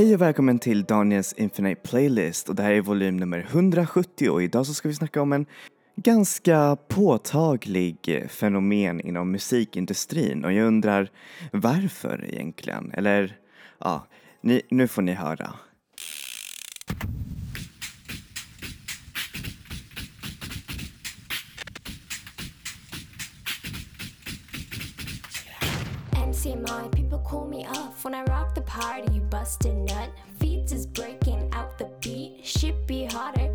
Hej och välkommen till Daniels Infinite Playlist och det här är volym nummer 170 och idag så ska vi snacka om en ganska påtaglig fenomen inom musikindustrin och jag undrar varför egentligen? Eller ja, ni, nu får ni höra. MCMI, people call me off when I rock the party. You bust a nut, feet is breaking out the beat. Shit be harder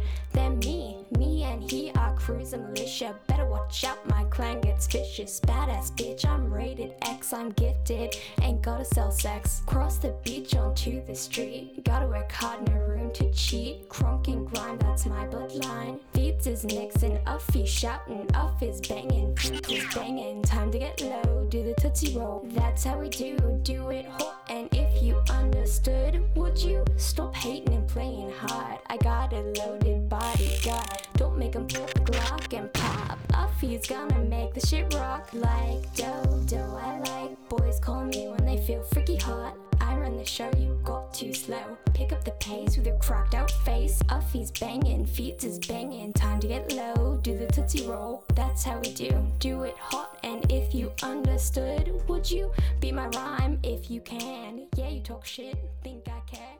cruising militia. Better watch out, my clan gets vicious. Badass bitch, I'm rated X, I'm gifted. Ain't gotta sell sex. Cross the beach onto the street. Gotta work hard, no room to cheat. Crunk and grind, that's my bloodline. Beats is Nixon, Uffy shouting, Uff is banging, Feet is banging. Time to get low, do the tootsie roll. That's how we do, do it hot. And if you understood, would you stop hating and playing hard? I got a loaded bodyguard. Don't make him pull the Glock and pop. Uffy's gonna make the shit rock like dodo. I like boys call me when they feel freaky hot. I run the show, you got too slow. Pick up the pace with your cracked out face. Uffy's banging, feet is banging. Time to get low, do the tootsie roll. That's how we do, do it hot. And if you understood, would you be my rhyme if you can? Yeah, you talk shit, think I care.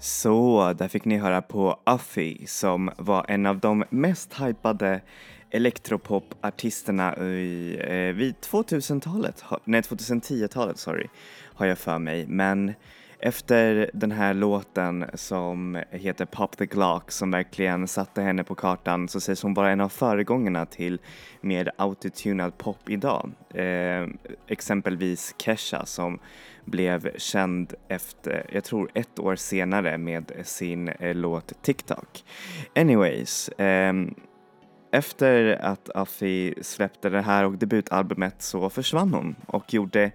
Så, där fick ni höra på Uffy som var en av de mest hypade elektropopartisterna i, eh, vid 2000-talet, nej 2010-talet sorry, har jag för mig. Men efter den här låten som heter Pop the Glock som verkligen satte henne på kartan så sägs hon vara en av föregångarna till mer autotunad pop idag. Eh, exempelvis Kesha som blev känd efter, jag tror ett år senare med sin eh, låt TikTok. Anyways, eh, efter att Affi släppte det här och debutalbumet så försvann hon och gjorde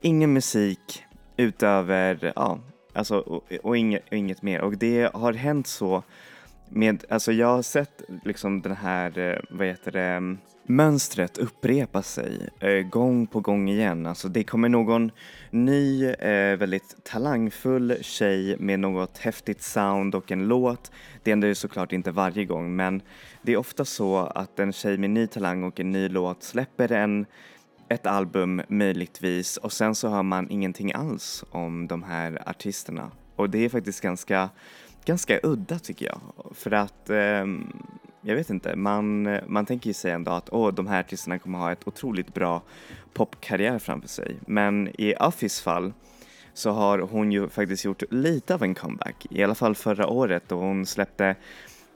ingen musik utöver, ja, alltså och, och, inget, och inget mer. Och det har hänt så med, alltså jag har sett liksom den här, eh, vad heter det, mönstret upprepa sig eh, gång på gång igen. Alltså det kommer någon ny, eh, väldigt talangfull tjej med något häftigt sound och en låt. Det händer ju såklart inte varje gång men det är ofta så att en tjej med ny talang och en ny låt släpper en ett album möjligtvis och sen så hör man ingenting alls om de här artisterna. Och det är faktiskt ganska, ganska udda tycker jag. För att, eh, jag vet inte, man, man tänker ju sig ändå att åh, de här artisterna kommer ha ett otroligt bra popkarriär framför sig. Men i Affis fall så har hon ju faktiskt gjort lite av en comeback. I alla fall förra året då hon släppte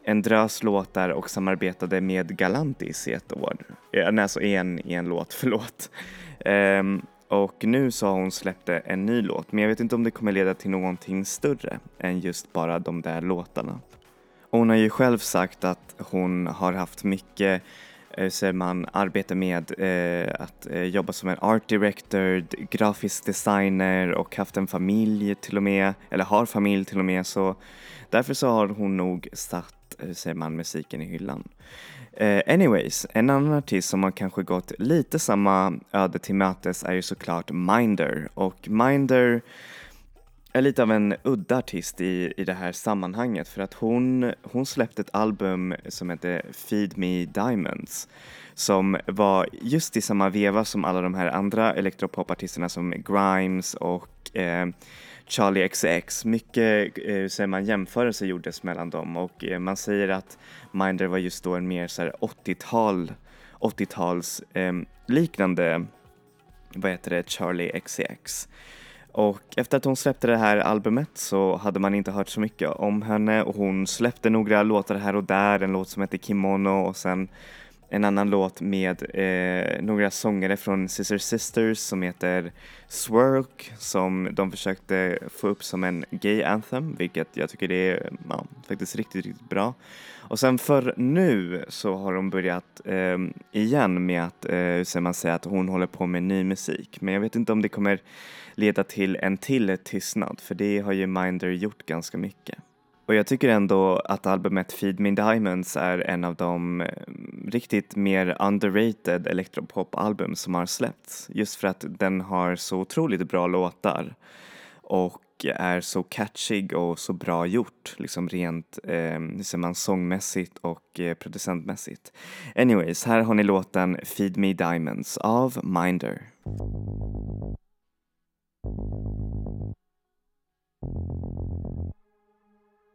en drös låtar och samarbetade med Galantis i ett år. Eh, nej, alltså i en, i en låt, förlåt. Um, och nu så har hon släppt en ny låt, men jag vet inte om det kommer leda till någonting större än just bara de där låtarna. Hon har ju själv sagt att hon har haft mycket eh, säger man, arbete med eh, att eh, jobba som en art director, grafisk designer och haft en familj till och med, eller har familj till och med så därför så har hon nog satt, eh, säger man, musiken i hyllan. Eh, anyways, en annan artist som har kanske gått lite samma öde till mötes är ju såklart Minder och Minder är lite av en udda artist i, i det här sammanhanget för att hon, hon släppte ett album som heter Feed Me Diamonds som var just i samma veva som alla de här andra elektropopartisterna som Grimes och eh, Charlie XX. Mycket eh, säger man, jämförelser gjordes mellan dem och eh, man säger att Minder var just då en mer 80-tal 80-tals eh, liknande vad heter det, Charlie XCX. Och efter att hon släppte det här albumet så hade man inte hört så mycket om henne. Och hon släppte några låtar här och där, en låt som heter Kimono och sen en annan låt med eh, några sångare från Scissor Sisters som heter Swirk som de försökte få upp som en gay anthem vilket jag tycker det är ja, faktiskt riktigt, riktigt bra. Och sen för nu så har de börjat eh, igen med att, eh, ska man säga, att hon håller på med ny musik. Men jag vet inte om det kommer leda till en till tystnad för det har ju Minder gjort ganska mycket. Och jag tycker ändå att albumet Feed Me Diamonds är en av de eh, riktigt mer underrated elektropop-album som har släppts. Just för att den har så otroligt bra låtar. Och och är så catchig och så bra gjort, liksom rent eh, ser man sångmässigt och eh, producentmässigt. Anyways, här har ni låten Feed Me Diamonds av Minder.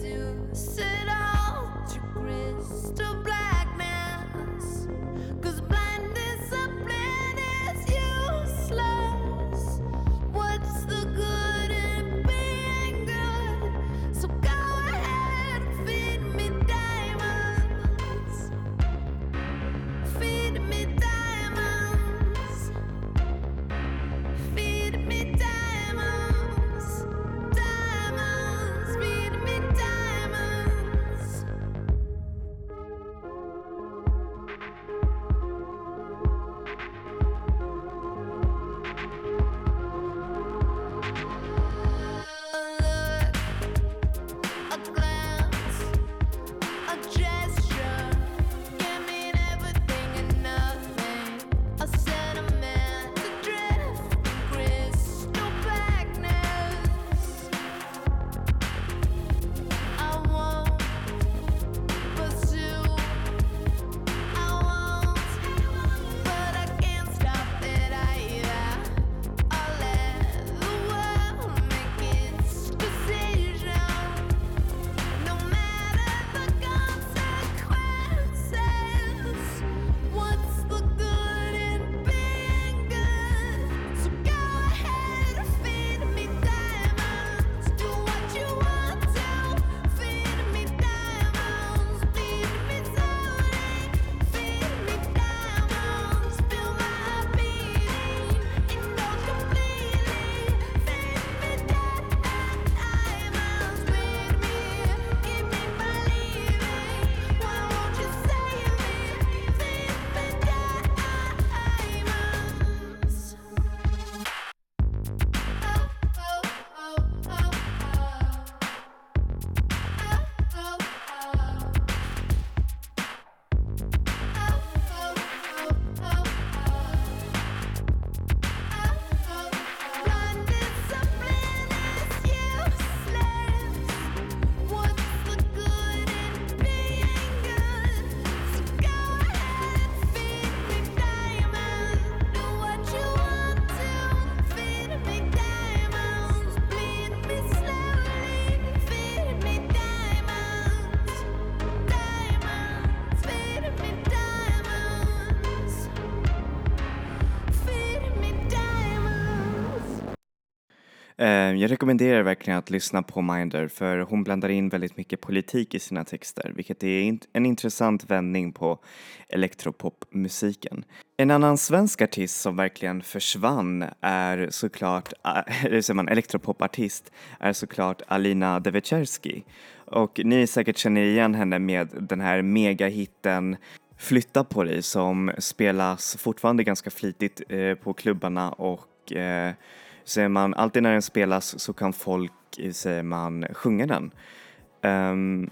do. Say Eh, jag rekommenderar verkligen att lyssna på Minder för hon blandar in väldigt mycket politik i sina texter vilket är en intressant vändning på elektropopmusiken. En annan svensk artist som verkligen försvann är såklart, eller eller säger man elektropopartist, är såklart Alina Devecherski. Och ni säkert känner igen henne med den här megahitten Flytta på dig som spelas fortfarande ganska flitigt eh, på klubbarna och eh, säger man, alltid när den spelas så kan folk, eh, säger man, sjunga den. Um,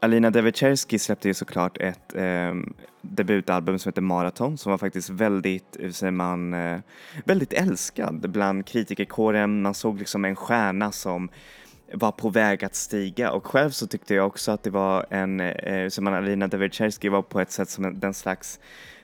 Alina Devecherski släppte ju såklart ett um, debutalbum som heter Marathon som var faktiskt väldigt, eh, säger man, uh, väldigt älskad bland kritikerkåren. Man såg liksom en stjärna som var på väg att stiga och själv så tyckte jag också att det var en, eh, som man, Alina Devecherski var på ett sätt som en, den slags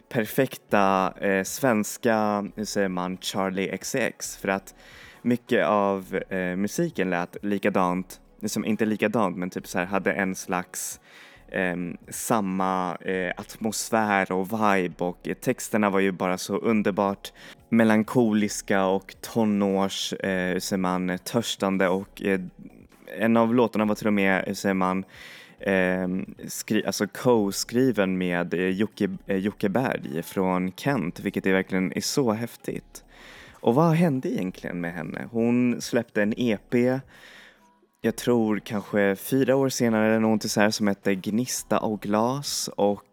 perfekta eh, svenska, hur säger man, Charlie XCX för att mycket av eh, musiken lät likadant, liksom inte likadant men typ så här hade en slags eh, samma eh, atmosfär och vibe. Och eh, texterna var ju bara så underbart melankoliska och tonårs, eh, hur säger man, törstande. Och eh, en av låtarna var till och med, hur säger man, eh, skri- alltså co-skriven med eh, Jocke, eh, Jocke Berg från Kent, vilket är verkligen är så häftigt. Och vad hände egentligen med henne? Hon släppte en EP, jag tror kanske fyra år senare eller någonting så här som hette Gnista och glas och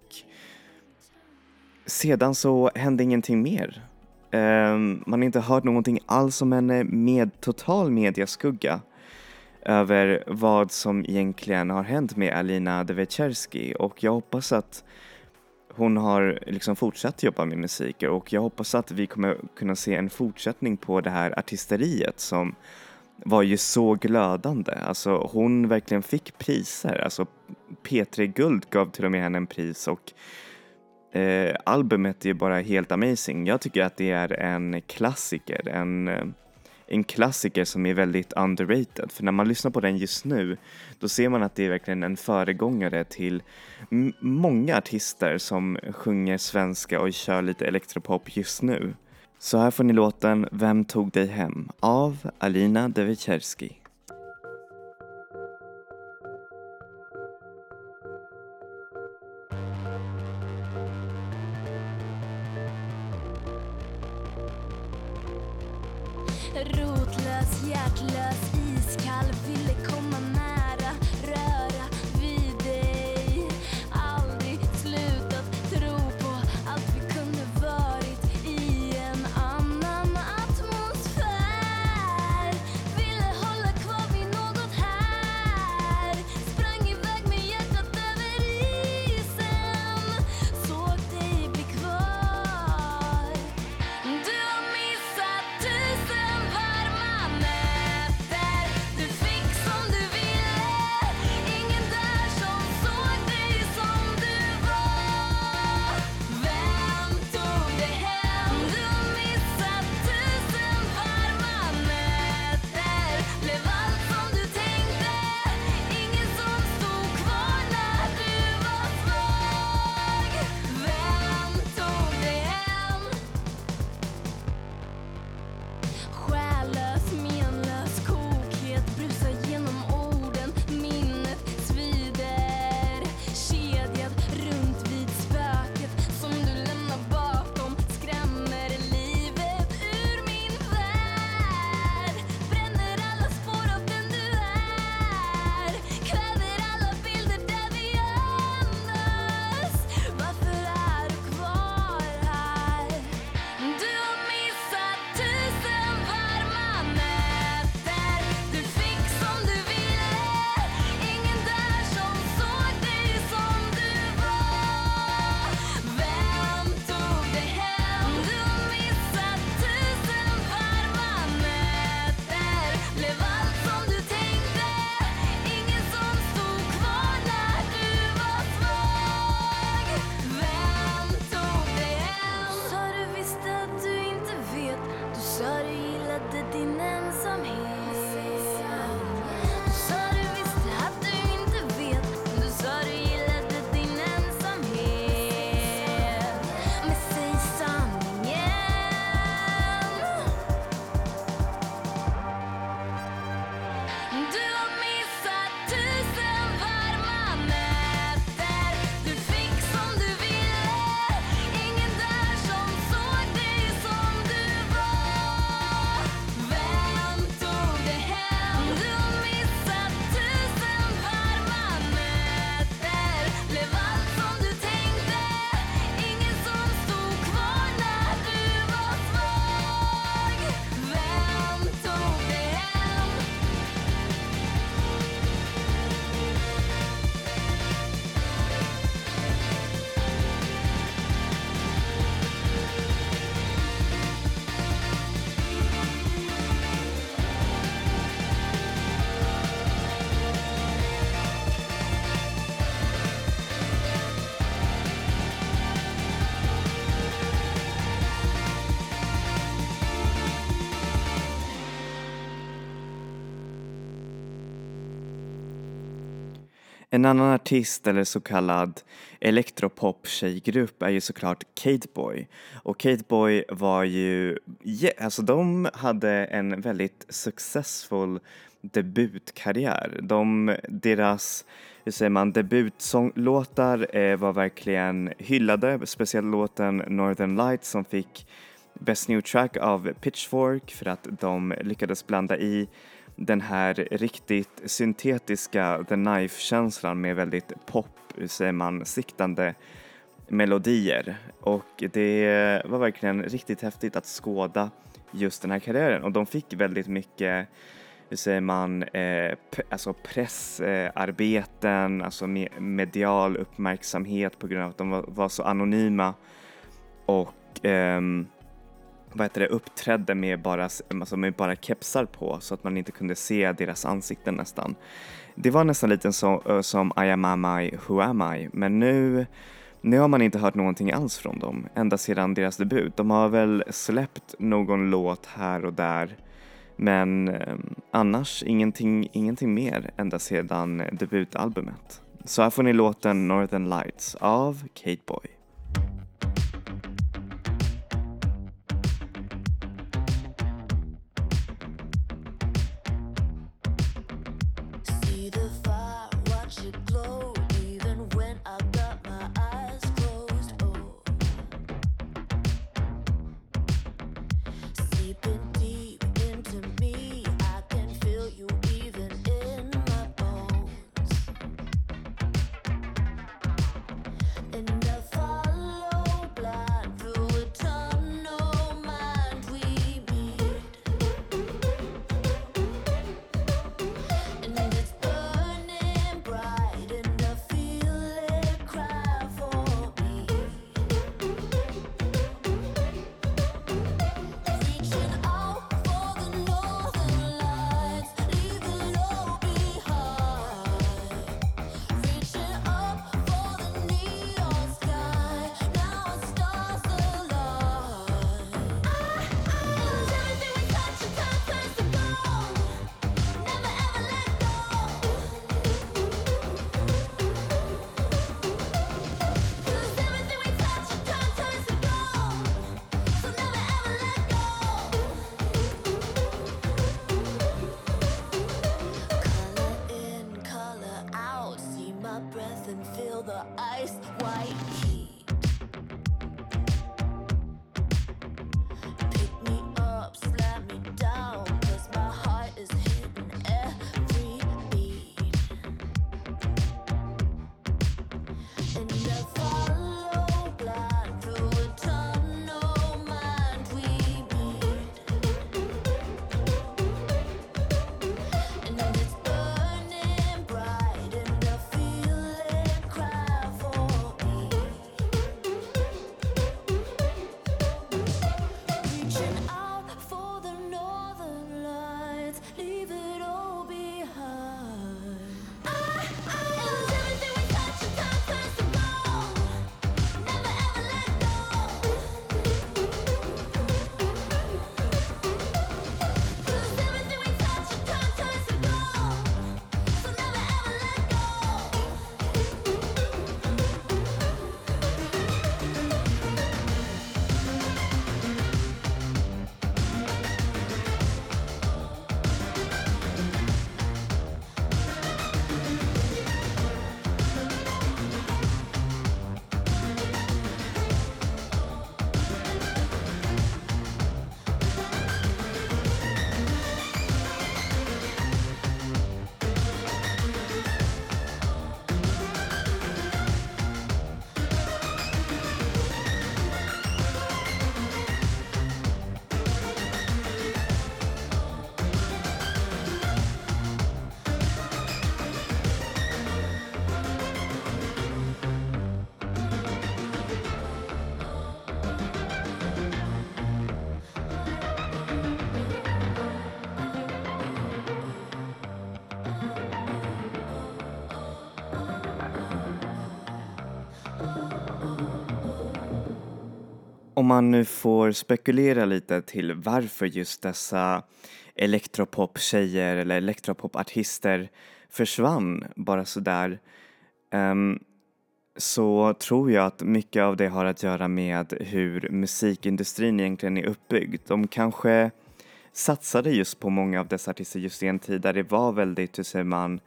sedan så hände ingenting mer. Um, man har inte hört någonting alls om henne med total mediaskugga över vad som egentligen har hänt med Alina Devecherski och jag hoppas att hon har liksom fortsatt jobba med musik och jag hoppas att vi kommer kunna se en fortsättning på det här artisteriet som var ju så glödande. Alltså hon verkligen fick priser. Alltså P3 Guld gav till och med henne en pris och eh, albumet är ju bara helt amazing. Jag tycker att det är en klassiker, en, eh, en klassiker som är väldigt underrated. För när man lyssnar på den just nu, då ser man att det är verkligen en föregångare till många artister som sjunger svenska och kör lite elektropop just nu. Så här får ni låten Vem tog dig hem? av Alina Devicherski. Rotlös, hjärtlös, iskall, ville komma En annan artist eller så kallad elektropop-tjejgrupp är ju såklart Kate Boy. Och Kate Boy var ju, yeah, alltså de hade en väldigt successful debutkarriär. De, deras, hur säger man, debutlåtar eh, var verkligen hyllade, speciellt låten Northern Lights som fick Best New Track av Pitchfork för att de lyckades blanda i den här riktigt syntetiska The Knife-känslan med väldigt pop, hur säger man, siktande melodier. Och det var verkligen riktigt häftigt att skåda just den här karriären. Och de fick väldigt mycket hur säger man, eh, alltså pressarbeten, eh, alltså medial uppmärksamhet på grund av att de var, var så anonyma. Och eh, vad heter det, uppträdde med bara, alltså med bara kepsar på så att man inte kunde se deras ansikten nästan. Det var nästan lite så, som I am, am I, who am I, men nu nu har man inte hört någonting alls från dem ända sedan deras debut. De har väl släppt någon låt här och där men eh, annars ingenting, ingenting mer ända sedan debutalbumet. Så här får ni låten Northern Lights av Kate Boy. Om man nu får spekulera lite till varför just dessa elektropop-tjejer eller elektropopartister försvann bara sådär um, så tror jag att mycket av det har att göra med hur musikindustrin egentligen är uppbyggd. De kanske satsade just på många av dessa artister just i en tid där det var väldigt, hur säger man,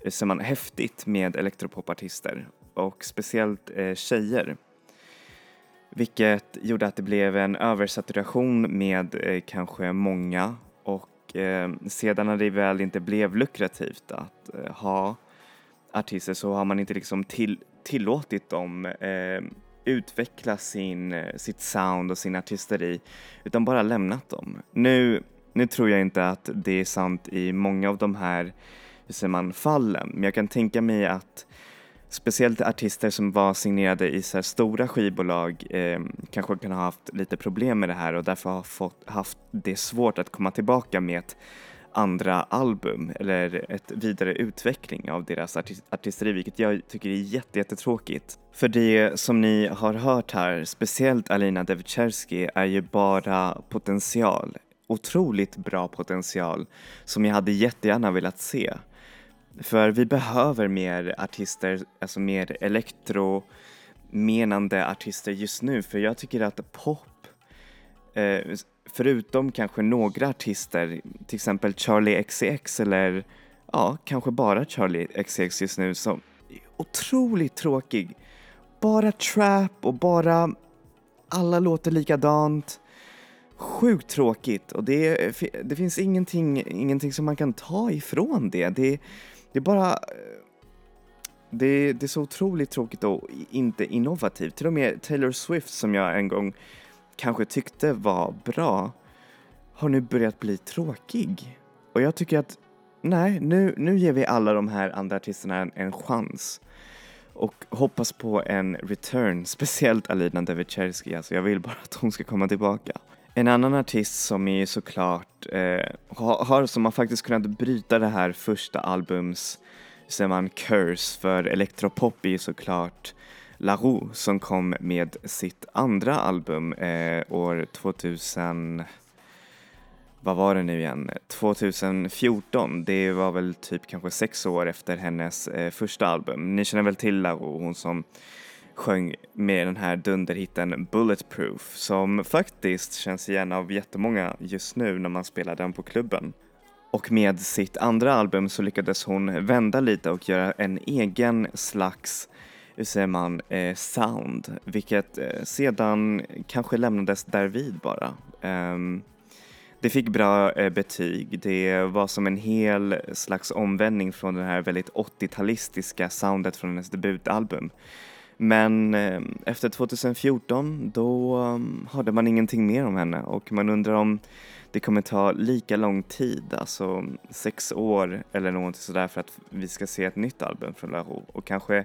hur säger man, häftigt med elektropopartister och speciellt eh, tjejer. Vilket gjorde att det blev en översaturation med eh, kanske många och eh, sedan när det väl inte blev lukrativt att eh, ha artister så har man inte liksom till, tillåtit dem eh, utveckla sin, eh, sitt sound och sin artisteri utan bara lämnat dem. Nu, nu tror jag inte att det är sant i många av de här hur säger man, fallen men jag kan tänka mig att speciellt artister som var signerade i så stora skivbolag eh, kanske kan ha haft lite problem med det här och därför har fått, haft det svårt att komma tillbaka med ett andra album eller ett vidare utveckling av deras artist artisteri vilket jag tycker är jättetråkigt. För det som ni har hört här, speciellt Alina Devicherski, är ju bara potential. Otroligt bra potential som jag hade jättegärna velat se. För vi behöver mer artister, alltså mer elektromenande artister just nu för jag tycker att pop, eh, förutom kanske några artister, till exempel Charlie XCX eller ja, kanske bara Charlie XCX just nu som är otroligt tråkig. Bara trap och bara alla låter likadant. Sjukt tråkigt och det, eh, det finns ingenting, ingenting som man kan ta ifrån det. Det, det är bara... Eh, det, det är så otroligt tråkigt och inte innovativt. Till och med Taylor Swift som jag en gång kanske tyckte var bra har nu börjat bli tråkig. Och jag tycker att nej, nu, nu ger vi alla de här andra artisterna en, en chans och hoppas på en return, speciellt Alina Devecherski. alltså jag vill bara att hon ska komma tillbaka. En annan artist som är såklart eh, har, som har faktiskt kunnat bryta det här första albums, säger man, curse för elektropop är ju såklart Larue som kom med sitt andra album eh, år 2000 vad var det nu igen, 2014, det var väl typ kanske sex år efter hennes eh, första album. Ni känner väl till Larue, hon som sjöng med den här dunderhitten Bulletproof som faktiskt känns igen av jättemånga just nu när man spelar den på klubben. Och med sitt andra album så lyckades hon vända lite och göra en egen slags, hur säger man, eh, sound, vilket eh, sedan kanske lämnades därvid bara. Um, det fick bra eh, betyg. Det var som en hel slags omvändning från det här väldigt 80-talistiska soundet från hennes debutalbum. Men eh, efter 2014 då um, hörde man ingenting mer om henne och man undrar om det kommer ta lika lång tid, alltså mm, sex år eller någonting sådär för att vi ska se ett nytt album från La Roux och kanske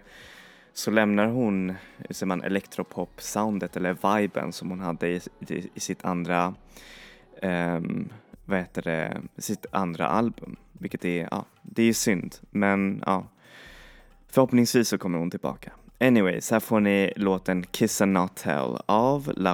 så lämnar hon, hur säger man, elektropop-soundet eller viben som hon hade i, i, i sitt andra, um, vad heter det, sitt andra album. Vilket är, ja, det är synd men ja, förhoppningsvis så kommer hon tillbaka. Anyways, här får ni låten Kiss and Not Tell av La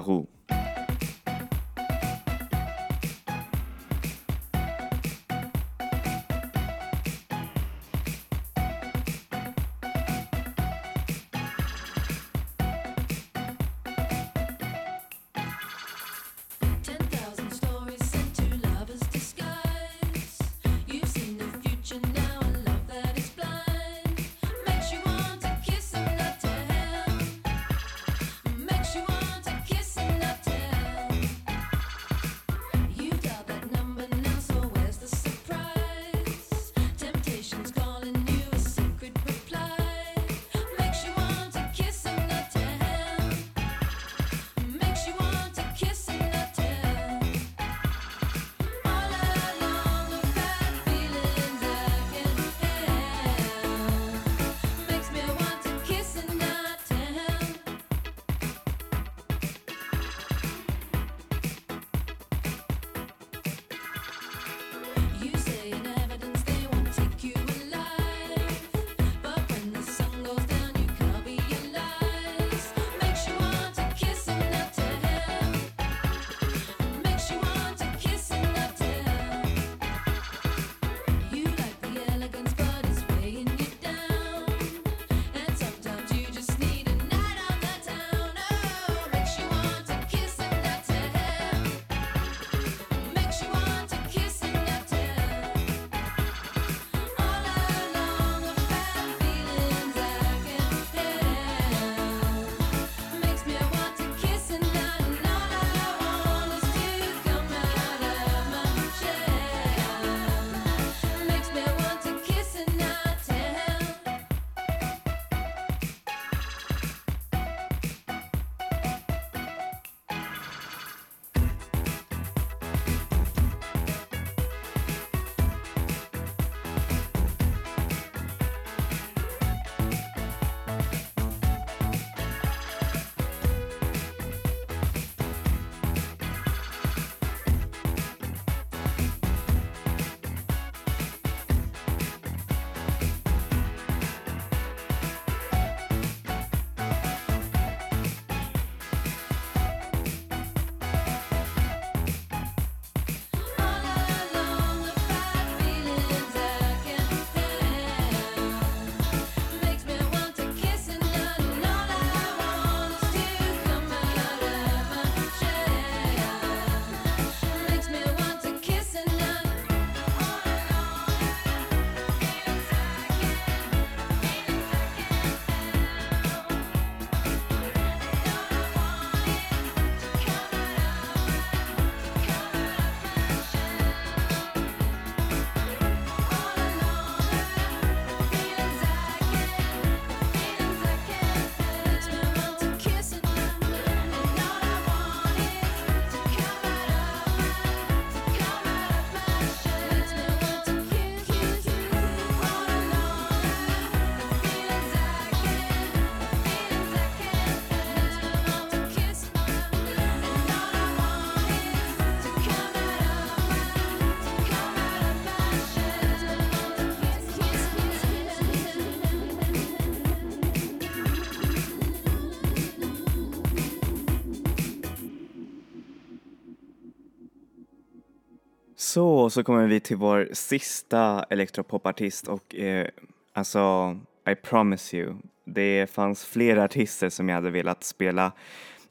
Så, så kommer vi till vår sista elektropopartist och eh, alltså, I promise you, det fanns flera artister som jag hade velat spela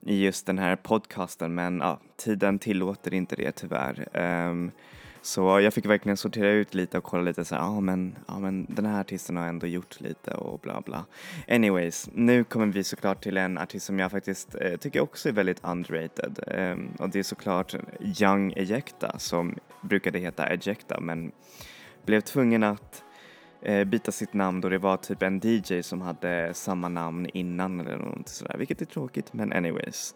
i just den här podcasten men ja, tiden tillåter inte det tyvärr. Um, så jag fick verkligen sortera ut lite och kolla lite så ja ah, men, ah, men den här artisten har ändå gjort lite och bla bla. Anyways, nu kommer vi såklart till en artist som jag faktiskt eh, tycker också är väldigt underrated um, och det är såklart Young Ejecta som brukade heta Ejecta men blev tvungen att eh, byta sitt namn då det var typ en DJ som hade samma namn innan eller något sådär, vilket är tråkigt men anyways.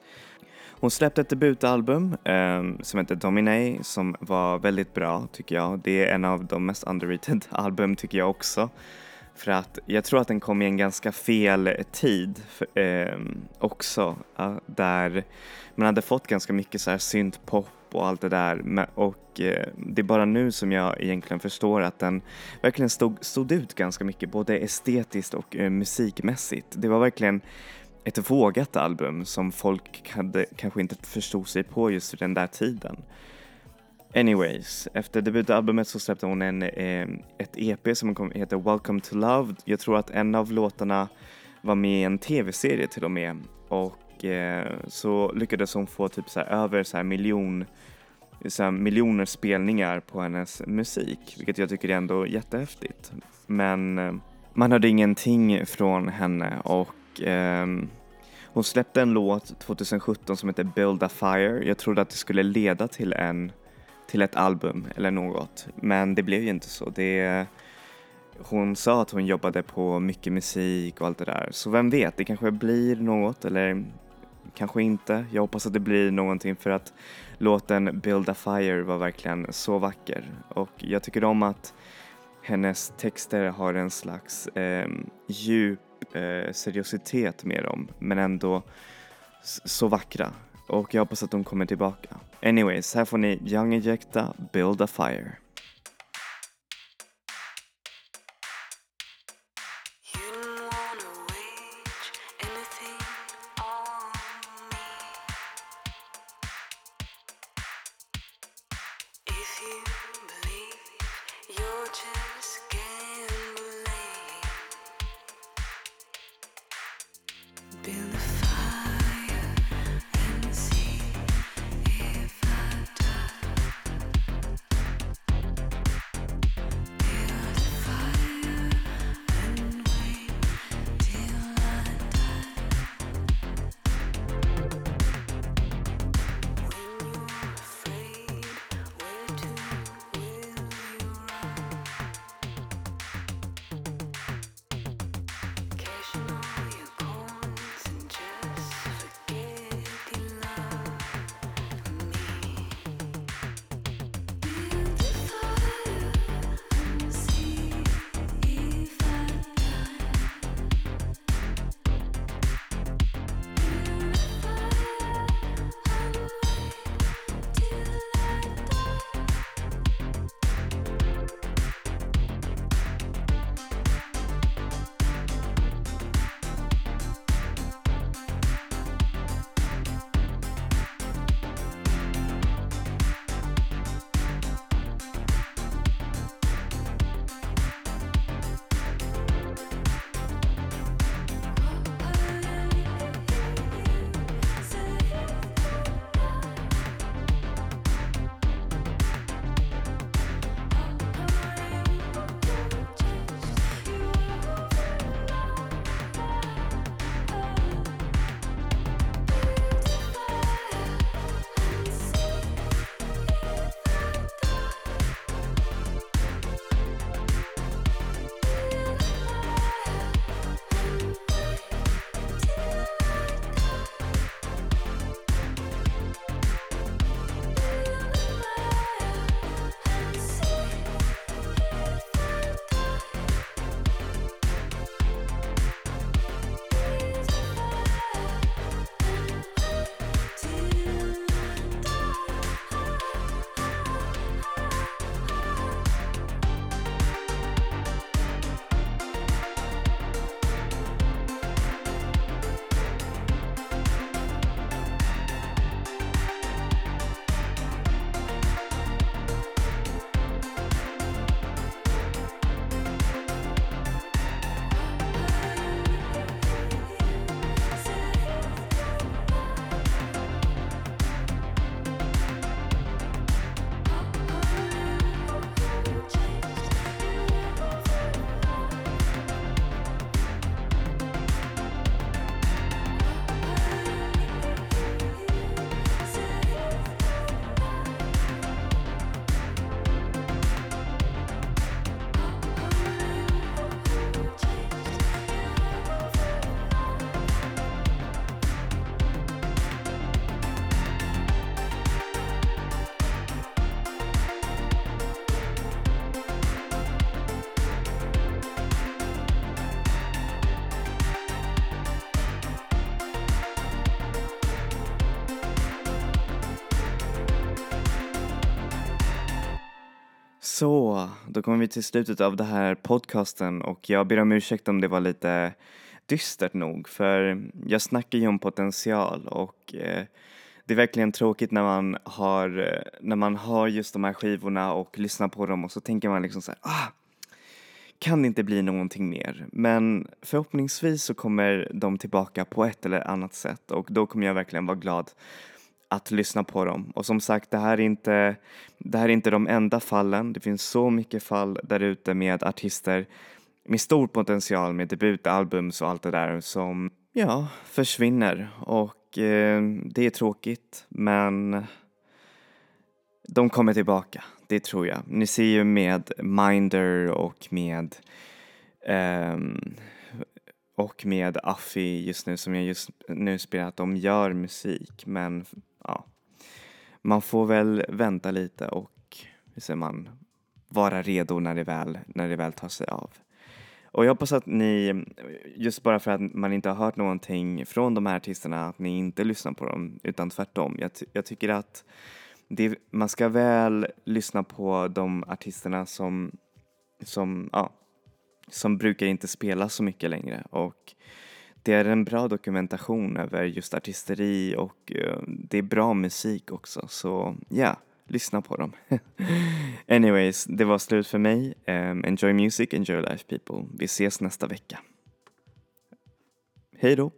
Hon släppte ett debutalbum eh, som heter Dominate som var väldigt bra tycker jag. Det är en av de mest underrated album tycker jag också. För att jag tror att den kom i en ganska fel tid för, eh, också. Ja, där man hade fått ganska mycket så här syntpop och allt det där. Och eh, det är bara nu som jag egentligen förstår att den verkligen stod, stod ut ganska mycket, både estetiskt och eh, musikmässigt. Det var verkligen ett vågat album som folk hade, kanske inte förstod sig på just vid den där tiden. Anyways, efter debutalbumet så släppte hon en, eh, ett EP som heter Welcome to Love. Jag tror att en av låtarna var med i en tv-serie till och med och eh, så lyckades hon få typ så över så miljon så miljoner spelningar på hennes musik, vilket jag tycker är ändå jättehäftigt. Men eh, man hörde ingenting från henne och eh, hon släppte en låt 2017 som heter Build a Fire. Jag trodde att det skulle leda till en till ett album eller något, men det blev ju inte så. Det, hon sa att hon jobbade på mycket musik och allt det där, så vem vet, det kanske blir något eller kanske inte. Jag hoppas att det blir någonting för att låten Build a Fire var verkligen så vacker och jag tycker om att hennes texter har en slags eh, djup eh, seriositet med dem men ändå så vackra och jag hoppas att de kommer tillbaka. Anyways, här får ni Young Ejecta, Build a Fire. Så, då kommer vi till slutet av den här podcasten och jag ber om ursäkt om det var lite dystert nog för jag snackar ju om potential och eh, det är verkligen tråkigt när man har, eh, när man har just de här skivorna och lyssnar på dem och så tänker man liksom så här, ah, kan det inte bli någonting mer? Men förhoppningsvis så kommer de tillbaka på ett eller annat sätt och då kommer jag verkligen vara glad att lyssna på dem. Och som sagt, det här är inte, det här är inte de enda fallen. Det finns så mycket fall där ute med artister med stor potential med debutalbums och allt det där som, ja, försvinner. Och eh, det är tråkigt, men de kommer tillbaka, det tror jag. Ni ser ju med Minder och med um, och med Affi just nu som jag just nu spelar att de gör musik men ja, man får väl vänta lite och hur säger man, vara redo när det väl, när det väl tar sig av. Och jag hoppas att ni, just bara för att man inte har hört någonting från de här artisterna, att ni inte lyssnar på dem, utan tvärtom. Jag, jag tycker att det, man ska väl lyssna på de artisterna som, som, ja, som brukar inte spela så mycket längre och det är en bra dokumentation över just artisteri och eh, det är bra musik också så ja, yeah, lyssna på dem. Anyways, det var slut för mig. Um, enjoy music, enjoy life people. Vi ses nästa vecka. Hej då!